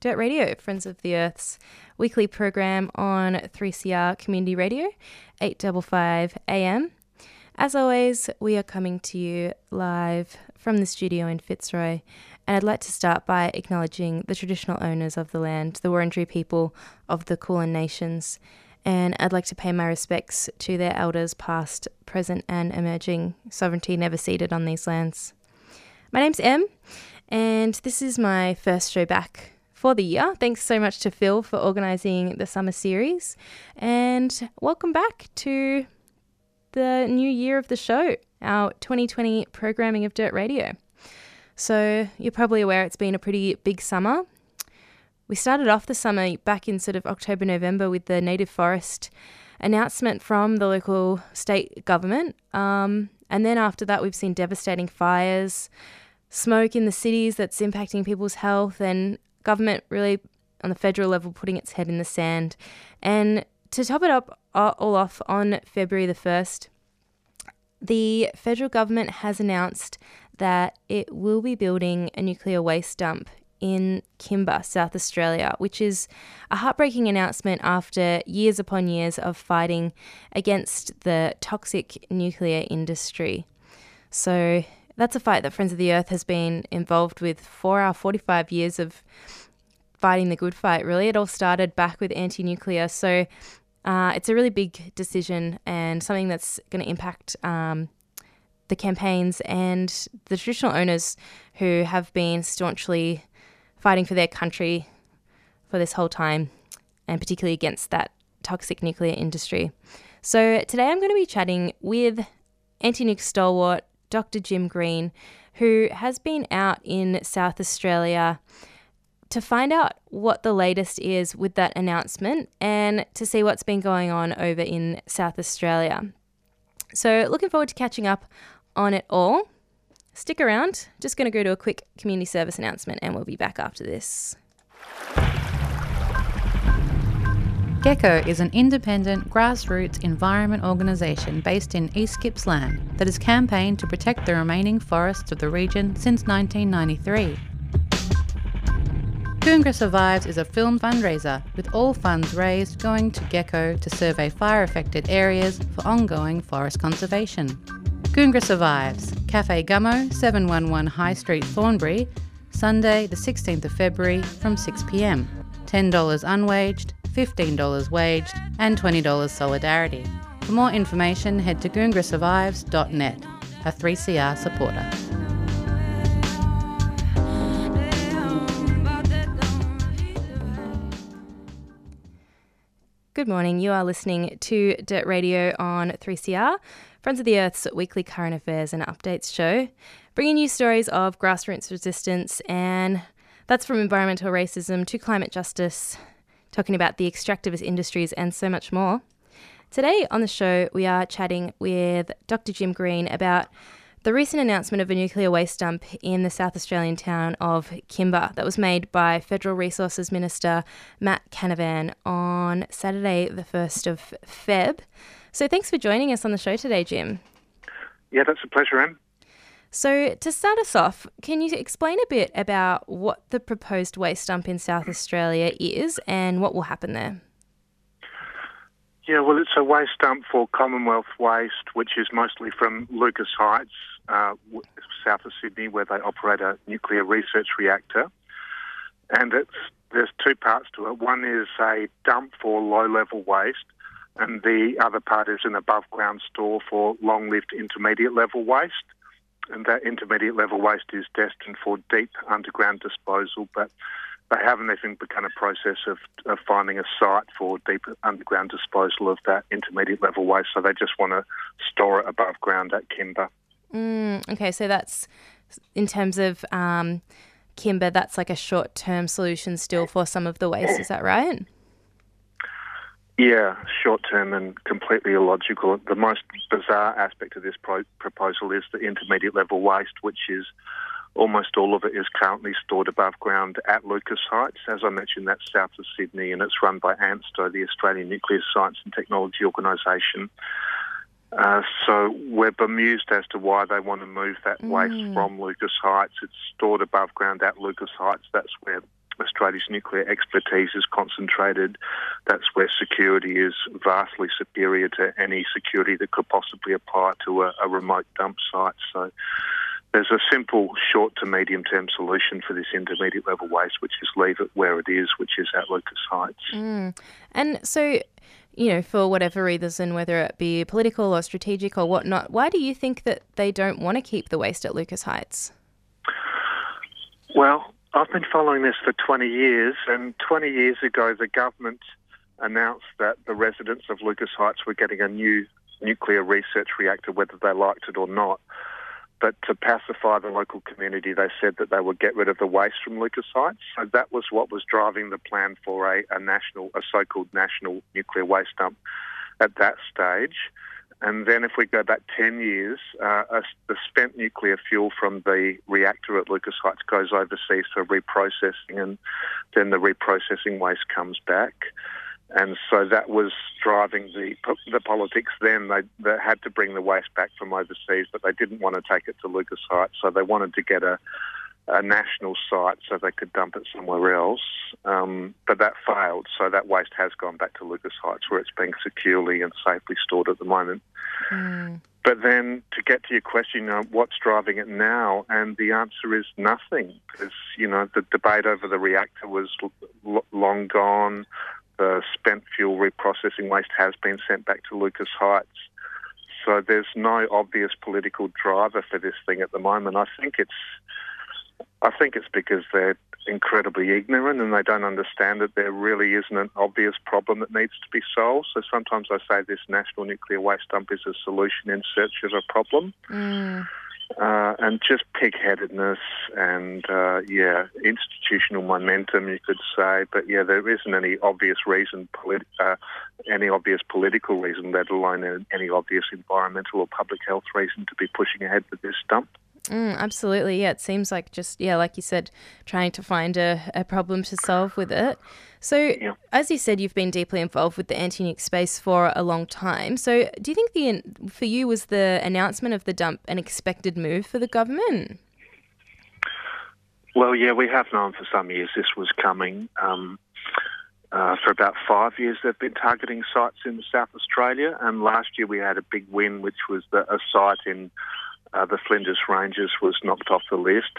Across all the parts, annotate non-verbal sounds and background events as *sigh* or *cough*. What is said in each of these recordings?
Dirt Radio, Friends of the Earth's weekly program on 3CR Community Radio, 855 AM. As always, we are coming to you live from the studio in Fitzroy, and I'd like to start by acknowledging the traditional owners of the land, the Wurundjeri people of the Kulin Nations, and I'd like to pay my respects to their elders, past, present, and emerging, sovereignty never ceded on these lands. My name's Em, and this is my first show back for the year. Thanks so much to Phil for organising the summer series. And welcome back to the new year of the show, our 2020 programming of Dirt Radio. So, you're probably aware it's been a pretty big summer. We started off the summer back in sort of October, November with the native forest announcement from the local state government. Um, and then after that, we've seen devastating fires, smoke in the cities that's impacting people's health, and government really on the federal level putting its head in the sand. And to top it up uh, all off on February the 1st, the federal government has announced that it will be building a nuclear waste dump in Kimba, South Australia, which is a heartbreaking announcement after years upon years of fighting against the toxic nuclear industry. So that's a fight that Friends of the Earth has been involved with for our 45 years of fighting the good fight, really. It all started back with anti nuclear. So uh, it's a really big decision and something that's going to impact um, the campaigns and the traditional owners who have been staunchly fighting for their country for this whole time, and particularly against that toxic nuclear industry. So today I'm going to be chatting with anti nuke stalwart Dr. Jim Green, who has been out in South Australia to find out what the latest is with that announcement and to see what's been going on over in South Australia. So, looking forward to catching up on it all. Stick around, just going to go to a quick community service announcement and we'll be back after this. Gecko is an independent, grassroots environment organisation based in East Gippsland that has campaigned to protect the remaining forests of the region since 1993. Goongerah Survives is a film fundraiser with all funds raised going to Gecko to survey fire affected areas for ongoing forest conservation. Goongerah Survives, Cafe Gummo, 711 High Street, Thornbury, Sunday, the 16th of February from 6pm. $10 unwaged, $15 waged, and $20 solidarity. For more information, head to goongerahsurvives.net, a 3CR supporter. Good morning. You are listening to Dirt Radio on 3CR, Friends of the Earth's weekly current affairs and updates show, bringing you stories of grassroots resistance, and that's from environmental racism to climate justice, talking about the extractivist industries and so much more. Today on the show, we are chatting with Dr. Jim Green about the recent announcement of a nuclear waste dump in the South Australian town of Kimba that was made by Federal Resources Minister Matt Canavan on Saturday, the 1st of Feb. So thanks for joining us on the show today, Jim. Yeah, that's a pleasure, Em. So, to start us off, can you explain a bit about what the proposed waste dump in South Australia is and what will happen there? Yeah, well, it's a waste dump for Commonwealth Waste, which is mostly from Lucas Heights, uh, south of Sydney, where they operate a nuclear research reactor. And it's there's two parts to it. One is a dump for low-level waste, and the other part is an above-ground store for long-lived intermediate-level waste. And that intermediate-level waste is destined for deep underground disposal, but they haven't even begun a process of, of finding a site for deep underground disposal of that intermediate level waste. So they just want to store it above ground at Kimba. Mm, okay, so that's in terms of um, Kimba, that's like a short term solution still for some of the waste. Is that right? Yeah, short term and completely illogical. The most bizarre aspect of this pro- proposal is the intermediate level waste, which is almost all of it is currently stored above ground at Lucas Heights. As I mentioned, that's south of Sydney and it's run by ANSTO, the Australian Nuclear Science and Technology Organisation. Uh, so we're bemused as to why they want to move that waste from Lucas Heights. It's stored above ground at Lucas Heights. That's where Australia's nuclear expertise is concentrated. That's where security is vastly superior to any security that could possibly apply to a, a remote dump site. So there's a simple short to medium term solution for this intermediate level waste, which is leave it where it is, which is at Lucas Heights. Mm. And so, you know, for whatever reason, whether it be political or strategic or whatnot, why do you think that they don't want to keep the waste at Lucas Heights? Well, I've been following this for 20 years, and 20 years ago, the government announced that the residents of Lucas Heights were getting a new nuclear research reactor, whether they liked it or not. But to pacify the local community, they said that they would get rid of the waste from Lucas Heights. So that was what was driving the plan for a, a national, a so-called national nuclear waste dump at that stage. And then if we go back 10 years, uh, the spent nuclear fuel from the reactor at Lucas Heights goes overseas for reprocessing, and then the reprocessing waste comes back. And so that was driving the the politics then. They, they had to bring the waste back from overseas, but they didn't want to take it to Lucas Heights, so they wanted to get a, a national site so they could dump it somewhere else. Um, but that failed, so that waste has gone back to Lucas Heights, where it's being securely and safely stored at the moment. But then to get to your question, you know, what's driving it now? And the answer is nothing. Because, you know, the debate over the reactor was l- long gone. The spent fuel reprocessing waste has been sent back to Lucas Heights. So there's no obvious political driver for this thing at the moment. I think it's I think it's because they're incredibly ignorant and they don't understand that there really isn't an obvious problem that needs to be solved. So sometimes I say this national nuclear waste dump is a solution in search of a problem. Uh, and just pig-headedness and uh, yeah, institutional momentum, you could say. But yeah, there isn't any obvious reason, polit- uh, any obvious political reason, let alone any obvious environmental or public health reason to be pushing ahead with this dump. Mm, absolutely. Yeah, it seems like just, yeah, like you said, trying to find a, a problem to solve with it. So, Yeah. as you said, you've been deeply involved with the anti nuke space for a long time. So, do you think the for you was the announcement of the dump an expected move for the government? Well, yeah, we have known for some years this was coming. Um, uh, for about five years, they've been targeting sites in South Australia, and last year we had a big win, which was that a site in uh, the Flinders Ranges was knocked off the list.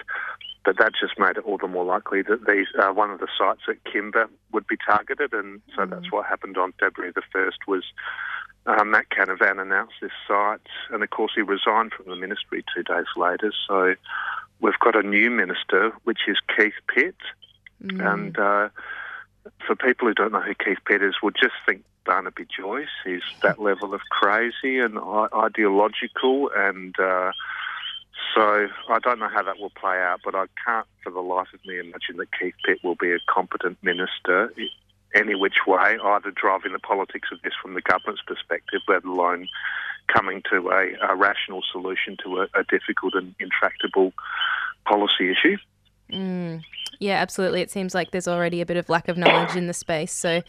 But that just made it all the more likely that these uh, one of the sites at Kimba would be targeted, and so that's what happened on February the first. Was uh, Matt Canavan announced this site, and of course he resigned from the ministry two days later. So we've got a new minister, which is Keith Pitt, and uh, for people who don't know who Keith Pitt is, will just think Barnaby Joyce. He's that level of crazy and ideological, and uh, so I don't know how that will play out. But I can't, for the life of me, imagine that Keith Pitt will be a competent minister any which way, either driving the politics of this from the government's perspective, let alone coming to a, a rational solution to a, a difficult and intractable policy issue. Yeah, absolutely. It seems like there's already a bit of lack of knowledge in the space. So,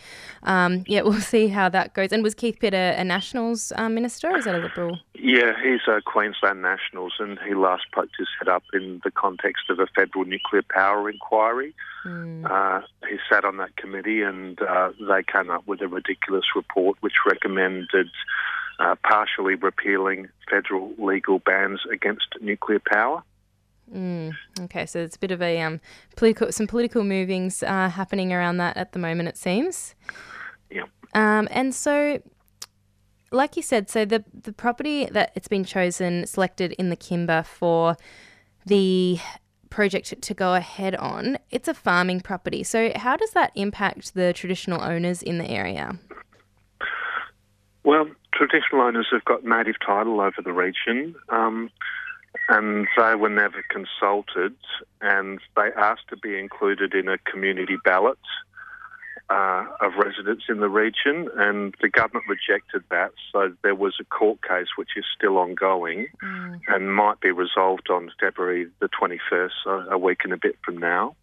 um, yeah, *laughs* we'll see how that goes. And was Keith Pitt a, a Nationals um, minister or is that a Liberal? Yeah, he's a Queensland Nationals, and he last poked his head up in the context of a federal nuclear power inquiry. Uh, he sat on that committee, and uh, they came up with a ridiculous report which recommended uh, partially repealing federal legal bans against nuclear power. Okay, so it's a bit of a um, political, some political movings uh, happening around that at the moment, it seems. Yeah. Um, and so, like you said, so the the property that it's been chosen, selected in the Kimba for the project to go ahead on, it's a farming property. So, how does that impact the traditional owners in the area? Well, traditional owners have got native title over the region. Um, and they were never consulted, and they asked to be included in a community ballot uh, of residents in the region, and the government rejected that. So there was a court case which is still ongoing and might be resolved on February the 21st, so a week and a bit from now.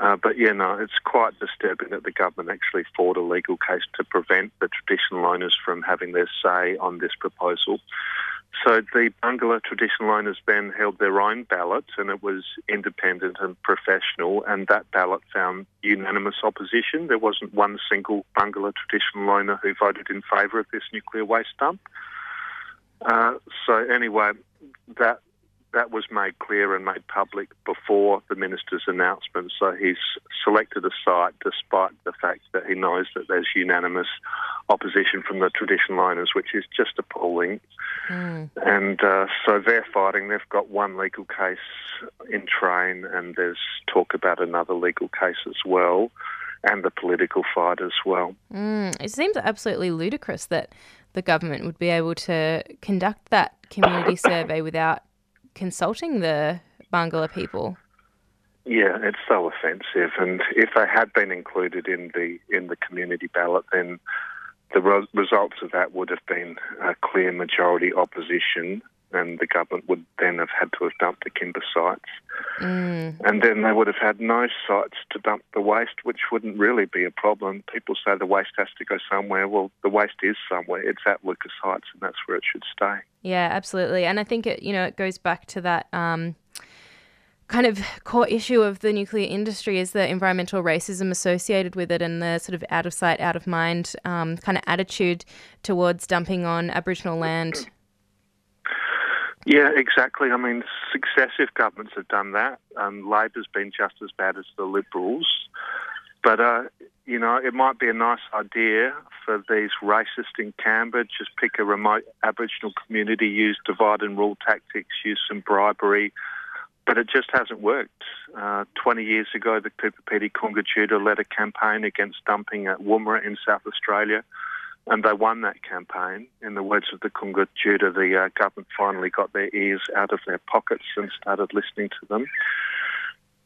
Uh, but yeah, no, it's quite disturbing that the government actually fought a legal case to prevent the traditional owners from having their say on this proposal. So the Barngarla traditional owners then held their own ballot, and it was independent and professional. And that ballot found unanimous opposition. There wasn't one single Barngarla traditional owner who voted in favour of this nuclear waste dump. Uh, so anyway, that that was made clear and made public before the minister's announcement. So he's selected a site despite the fact that he knows that there's unanimous opposition from the traditional owners, which is just appalling. And uh, so they're fighting. They've got one legal case in train, and there's talk about another legal case as well, and the political fight as well. Mm, it seems absolutely ludicrous that the government would be able to conduct that community survey without consulting the Barngarla people. Yeah, it's so offensive. And if they had been included in the in the community ballot, then the re- results of that would have been a clear majority opposition, and the government would then have had to have dumped the Kimba sites. And then they would have had no sites to dump the waste, which wouldn't really be a problem. People say the waste has to go somewhere. Well, the waste is somewhere. It's at Lucas Heights, and that's where it should stay. Yeah, absolutely. And I think it, you know, it goes back to that um, kind of core issue of the nuclear industry is the environmental racism associated with it and the sort of out of sight, out of mind um, kind of attitude towards dumping on Aboriginal land. Yeah, exactly. I mean, successive governments have done that. Um, Labor's been just as bad as the Liberals. But, uh, you know, it might be a nice idea for these racists in Canberra, just pick a remote Aboriginal community, use divide and rule tactics, use some bribery, but it just hasn't worked. Uh, 20 years ago, the Coober Pedy Kungka Tjuta led a campaign against dumping at Woomera in South Australia, and they won that campaign. In the words of the Kungka Tjuta, the uh, government finally got their ears out of their pockets and started listening to them.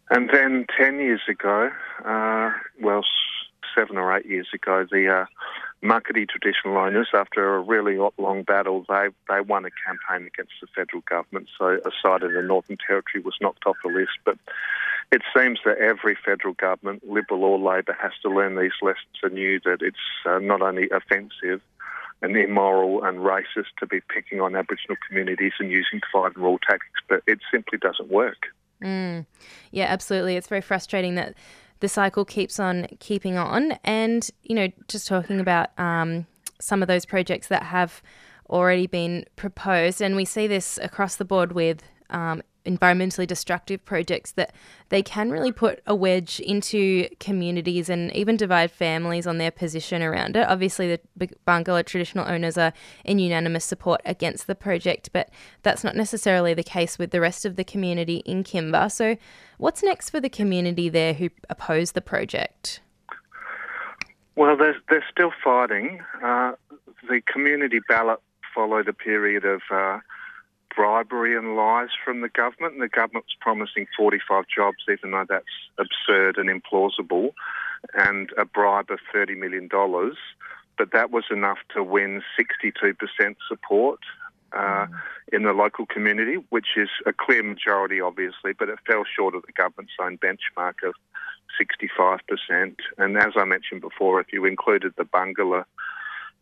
And then 10 years ago, uh, well, seven or eight years ago, the uh, Muckaty traditional owners, after a really long battle, they, they won a campaign against the federal government. So a site in the Northern Territory was knocked off the list. But it seems that every federal government, Liberal or Labor, has to learn these lessons anew that it's uh, not only offensive and immoral and racist to be picking on Aboriginal communities and using divide and rule tactics, but it simply doesn't work. Yeah, absolutely. It's very frustrating that the cycle keeps on keeping on. And, you know, just talking about um, some of those projects that have already been proposed, and we see this across the board with um, environmentally destructive projects that they can really put a wedge into communities and even divide families on their position around it. Obviously, the Barngarla traditional owners are in unanimous support against the project, but that's not necessarily the case with the rest of the community in Kimba. So, what's next for the community there who oppose the project? Well, they're, they're still fighting. Uh, the community ballot followed a period of uh, bribery and lies from the government, and the government was promising 45 jobs, even though that's absurd and implausible, and a bribe of $30 million. But that was enough to win 62% support uh, in the local community, which is a clear majority, obviously, but it fell short of the government's own benchmark of 65%. And as I mentioned before, if you included the Barngarla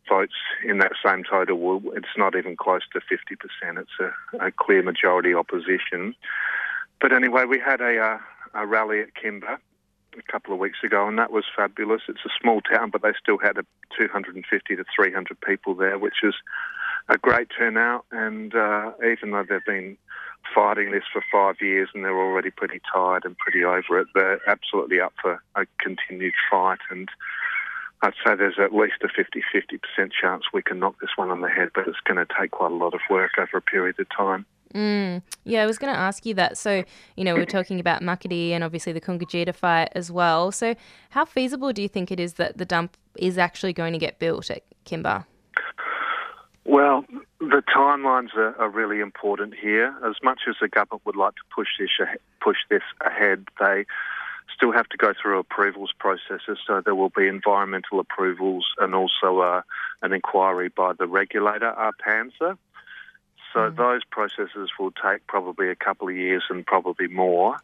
votes in that same total, well, it's not even close to 50%. It's a, a clear majority opposition. But anyway, we had a, uh, a rally at Kimba a couple of weeks ago, and that was fabulous. It's a small town, but they still had a 250 to 300 people there, which is a great turnout. And uh, even though they've been fighting this for five years and they're already pretty tired and pretty over it, they're absolutely up for a continued fight. And I'd say there's at least a 50 50% chance we can knock this one on the head, but it's going to take quite a lot of work over a period of time. Mm. Yeah, I was going to ask you that. So, you know, we're talking about Muckaty and obviously the Kungka Tjuta fight as well. So, how feasible do you think it is that the dump is actually going to get built at Kimba? Well, the timelines are, are really important here. As much as the government would like to push this push this ahead, they still have to go through approvals processes. So there will be environmental approvals and also uh, an inquiry by the regulator, ARPANSA. So those processes will take probably a couple of years and probably more.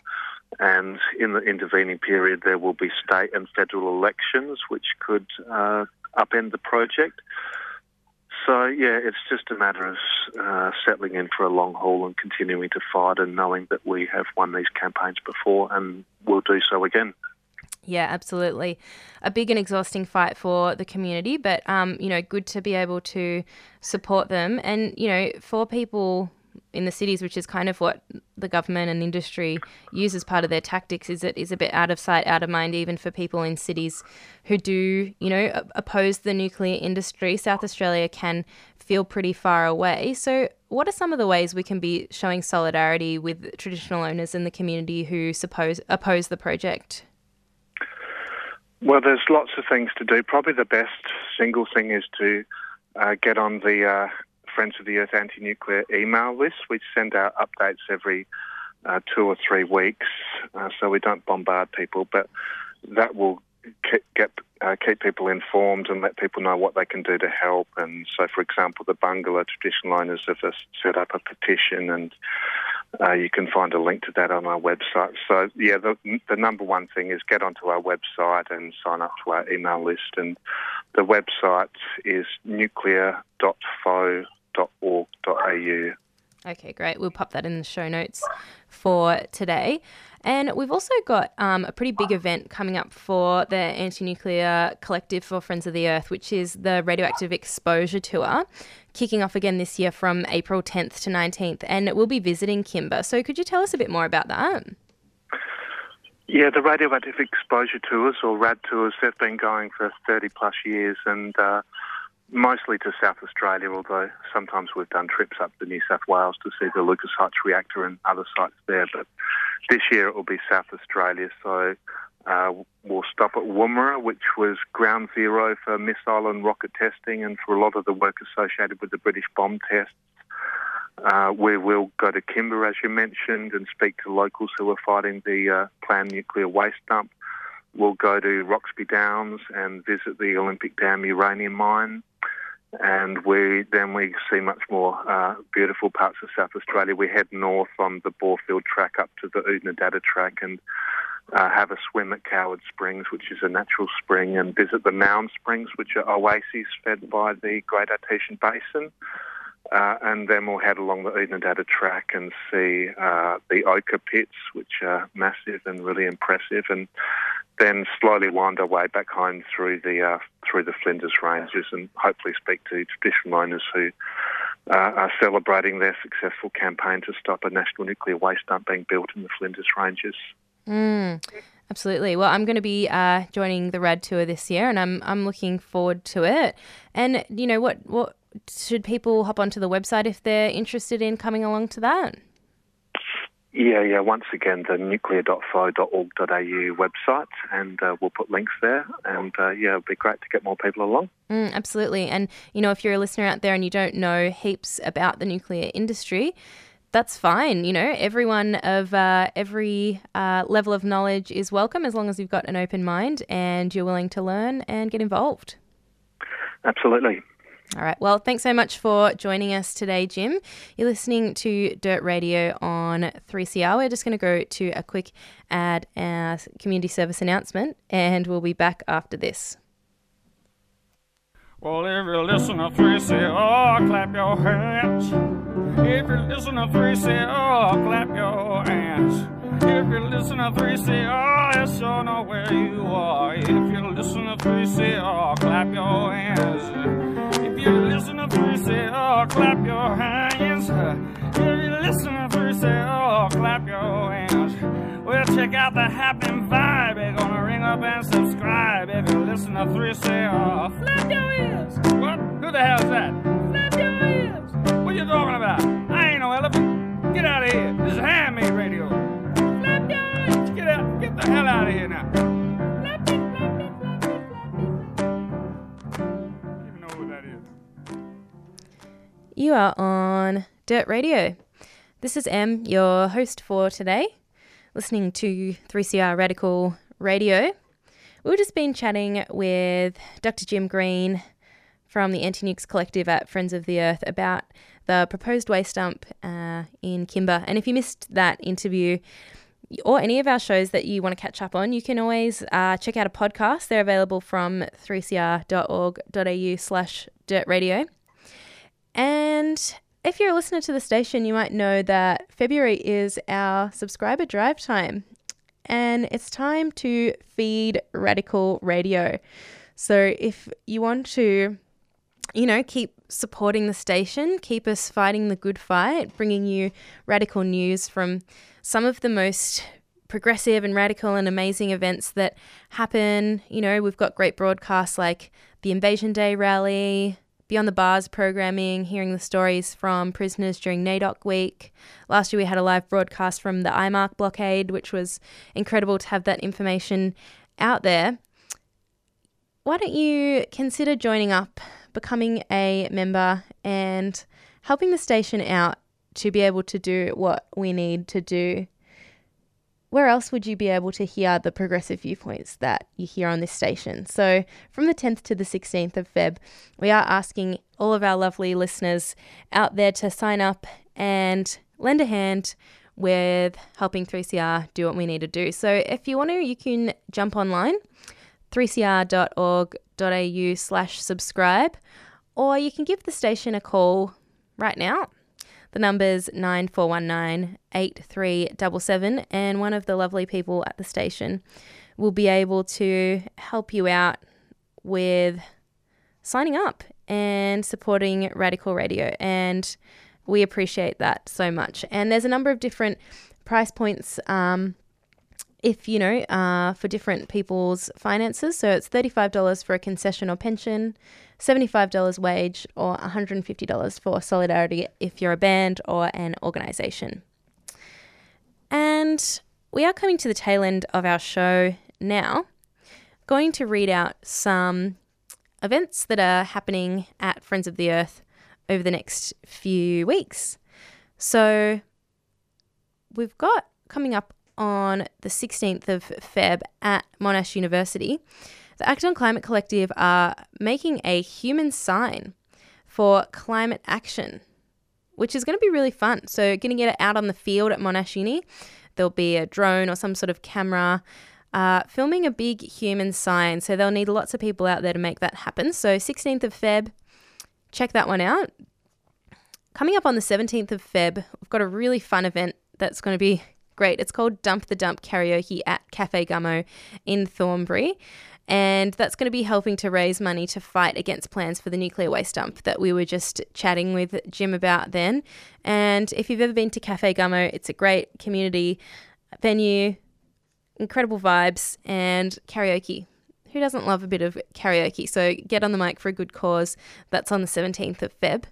And in the intervening period, there will be state and federal elections, which could uh, upend the project. So, yeah, it's just a matter of uh, settling in for a long haul and continuing to fight and knowing that we have won these campaigns before and will do so again. Yeah, absolutely. A big and exhausting fight for the community, but um, you know, good to be able to support them. And you know, for people in the cities, which is kind of what the government and industry use as part of their tactics, is it is a bit out of sight, out of mind, even for people in cities who do, you know, oppose the nuclear industry. South Australia can feel pretty far away. So, what are some of the ways we can be showing solidarity with traditional owners in the community who suppose oppose the project? Well, there's lots of things to do. Probably the best single thing is to uh, get on the uh, Friends of the Earth anti-nuclear email list. We send out updates every uh, two or three weeks, uh, so we don't bombard people, but that will keep, get uh, keep people informed and let people know what they can do to help. And so, for example, the Barngarla traditional owners have set up a petition and uh, you can find a link to that on our website. So, yeah, the, the number one thing is get onto our website and sign up to our email list. And the website is Okay, great. We'll pop that in the show notes for today. And we've also got um, a pretty big event coming up for the Anti Nuclear Collective for Friends of the Earth, which is the Radioactive Exposure Tour, kicking off again this year from April 10th to 19th. And we'll be visiting Kimba. So could you tell us a bit more about that? Yeah, the radioactive exposure tours or RAD tours, they've been going for 30 plus years and uh, mostly to South Australia, although sometimes we've done trips up to New South Wales to see the Lucas Heights reactor and other sites there. But this year it will be South Australia, so uh, we'll stop at Woomera, which was ground zero for missile and rocket testing and for a lot of the work associated with the British bomb tests. Uh, we will go to Kimba, as you mentioned, and speak to locals who are fighting the uh, planned nuclear waste dump. We'll go to Roxby Downs and visit the Olympic Dam uranium mine. And we then we see much more uh, beautiful parts of South Australia. We head north on the Borefield track up to the Oodnadatta track and uh, have a swim at Coward Springs, which is a natural spring, and visit the Mound Springs, which are oases fed by the Great Artesian Basin. Uh, and then we'll head along the Oodnadatta track and see uh, the ochre pits, which are massive and really impressive, and then slowly wind our way back home through the uh, through the Flinders Ranges, and hopefully speak to traditional owners who uh, are celebrating their successful campaign to stop a national nuclear waste dump being built in the Flinders Ranges. Mm, absolutely. Well, I'm going to be uh, joining the Rad Tour this year, and I'm I'm looking forward to it. And you know what what should people hop onto the website if they're interested in coming along to that? Yeah, yeah. Once again, the nuclear.fo.org.au website, and uh, we'll put links there. And uh, yeah, it'd be great to get more people along. Mm, absolutely. And, you know, if you're a listener out there and you don't know heaps about the nuclear industry, that's fine. You know, everyone of uh, every uh, level of knowledge is welcome as long as you've got an open mind and you're willing to learn and get involved. Absolutely. All right. Well, thanks so much for joining us today, Jim. You're listening to Dirt Radio on 3CR. We're just going to go to a quick ad, uh, community service announcement, and we'll be back after this. Well, if you listen to 3CR, clap your hands. If you listen to 3CR, clap your hands. If you listen to 3CR, I sure know where you are. If you listen to 3CR, clap your hands. Listen to 3CR, clap your hands. If you listen to 3CR, clap your hands. Well, check out the happening vibe. They're gonna ring up and subscribe. If you listen to 3CR, flap your ears. What? Who the hell's that? Flap your ears. What you talking about? I ain't no elephant. Get out of here. This is handmade radio. Flap your ears. Get out. Get the hell out of here now. You are on Dirt Radio. This is Em, your host for today, listening to 3CR Radical Radio. We've just been chatting with Dr. Jim Green from the Anti Nukes Collective at Friends of the Earth about the proposed waste dump uh, in Kimba. And if you missed that interview, or any of our shows that you want to catch up on, you can always uh, check out a podcast. They're available from 3cr.org.au slash dirt radio. And if you're a listener to the station, you might know that February is our subscriber drive time. And it's time to feed Radical Radio. So if you want to, you know, keep supporting the station, keep us fighting the good fight, bringing you radical news from some of the most progressive and radical and amazing events that happen. You know, we've got great broadcasts like the Invasion Day rally, Beyond the Bars programming, hearing the stories from prisoners during NAIDOC week. Last year we had a live broadcast from the IMARC blockade, which was incredible to have that information out there. Why don't you consider joining up, becoming a member, and helping the station out to be able to do what we need to do where else would you be able to hear the progressive viewpoints that you hear on this station? So, from the 10th to the 16th of Feb, we are asking all of our lovely listeners out there to sign up and lend a hand with helping 3CR do what we need to do. So, if you want to, you can jump online 3cr.org.au slash subscribe, or you can give the station a call right now the number's 9419 8377, and one of the lovely people at the station will be able to help you out with signing up and supporting Radical Radio. And we appreciate that so much. And there's a number of different price points. Um, if you know, uh, for different people's finances. So it's $35 for a concession or pension, $75 wage, or $150 for solidarity if you're a band or an organisation. And we are coming to the tail end of our show now. Going to read out some events that are happening at Friends of the Earth over the next few weeks. So we've got coming up on the 16th of Feb at Monash University, the Act on Climate Collective are making a human sign for climate action, which is going to be really fun. So, going to get it out on the field at Monash Uni. There'll be a drone or some sort of camera uh, filming a big human sign. So, they'll need lots of people out there to make that happen. So, 16th of Feb, check that one out. Coming up on the 17th of Feb, we've got a really fun event that's going to be great. It's called Dump the Dump Karaoke at Cafe Gummo in Thornbury. And that's going to be helping to raise money to fight against plans for the nuclear waste dump that we were just chatting with Jim about then. And if you've ever been to Cafe Gummo, it's a great community venue, incredible vibes, and karaoke. Who doesn't love a bit of karaoke? So get on the mic for a good cause. That's on the 17th of Feb.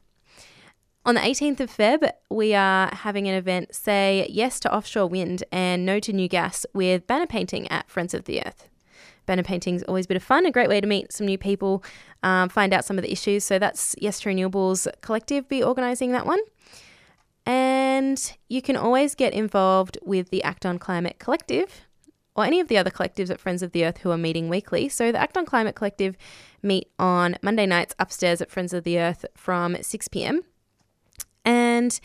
On the 18th of Feb, we are having an event say yes to offshore wind and no to new gas with banner painting at Friends of the Earth. Banner painting is always a bit of fun, a great way to meet some new people, um, find out some of the issues. So that's Yes to Renewables Collective be organising that one. And you can always get involved with the Act on Climate Collective or any of the other collectives at Friends of the Earth who are meeting weekly. So the Act on Climate Collective meet on Monday nights upstairs at Friends of the Earth from 6 p.m. And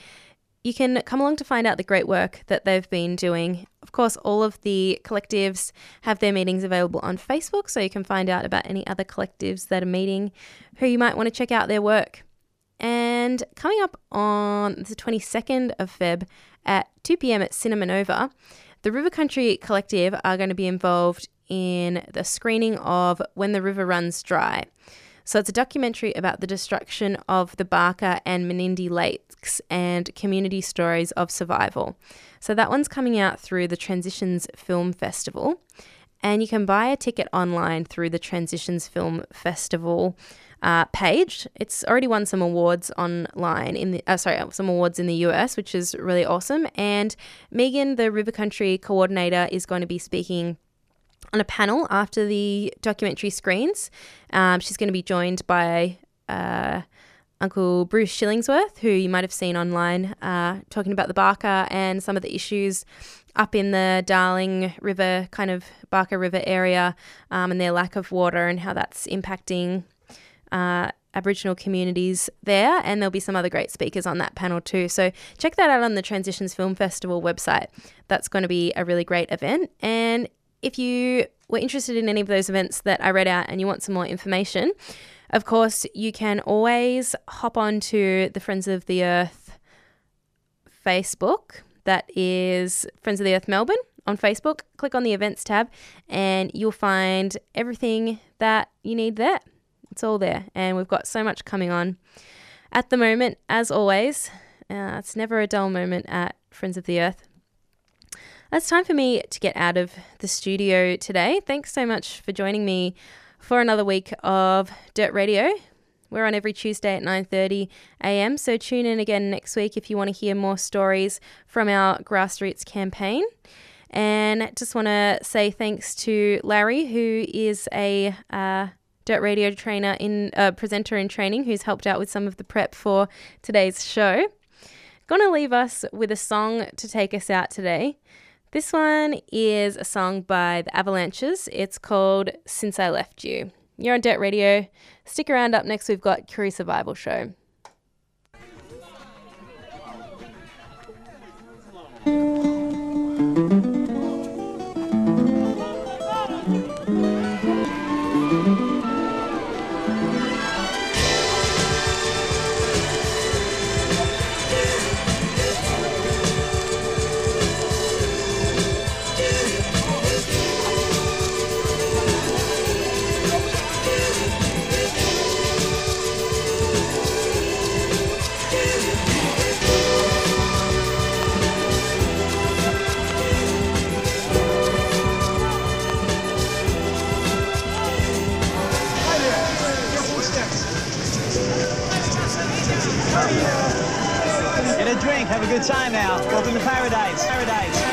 you can come along to find out the great work that they've been doing. Of course, all of the collectives have their meetings available on Facebook, so you can find out about any other collectives that are meeting who you might want to check out their work. And coming up on the 22nd of Feb at 2 pm at Cinema Nova, the River Country Collective are going to be involved in the screening of When the River Runs Dry. So it's a documentary about the destruction of the Baaka and Menindee lakes and community stories of survival. So that one's coming out through the Transitions Film Festival. And you can buy a ticket online through the Transitions Film Festival uh, page. It's already won some awards online in the uh, sorry some awards in the US, which is really awesome. And Megan, the River Country coordinator, is going to be speaking on a panel after the documentary screens. Um, she's going to be joined by uh, Uncle Bruce Shillingsworth, who you might have seen online, uh, talking about the Baaka and some of the issues up in the Darling River, kind of Baaka River area, um, and their lack of water and how that's impacting uh, Aboriginal communities there. And there'll be some other great speakers on that panel too. So check that out on the Transitions Film Festival website. That's going to be a really great event. And if you were interested in any of those events that I read out and you want some more information, of course, you can always hop onto the Friends of the Earth Facebook. That is Friends of the Earth Melbourne on Facebook. Click on the events tab and you'll find everything that you need there. It's all there. And we've got so much coming on. At the moment, as always, uh, it's never a dull moment at Friends of the Earth. It's time for me to get out of the studio today. Thanks so much for joining me for another week of Dirt Radio. We're on every Tuesday at 9:30 a.m. So tune in again next week if you want to hear more stories from our grassroots campaign. And just want to say thanks to Larry, who is a uh, Dirt Radio trainer in uh, presenter in training, who's helped out with some of the prep for today's show. Gonna leave us with a song to take us out today. This one is a song by the Avalanches. It's called Since I Left You. You're on Dirt Radio. Stick around up next, we've got Curie Survival Show. Good time now. Welcome to paradise. Paradise.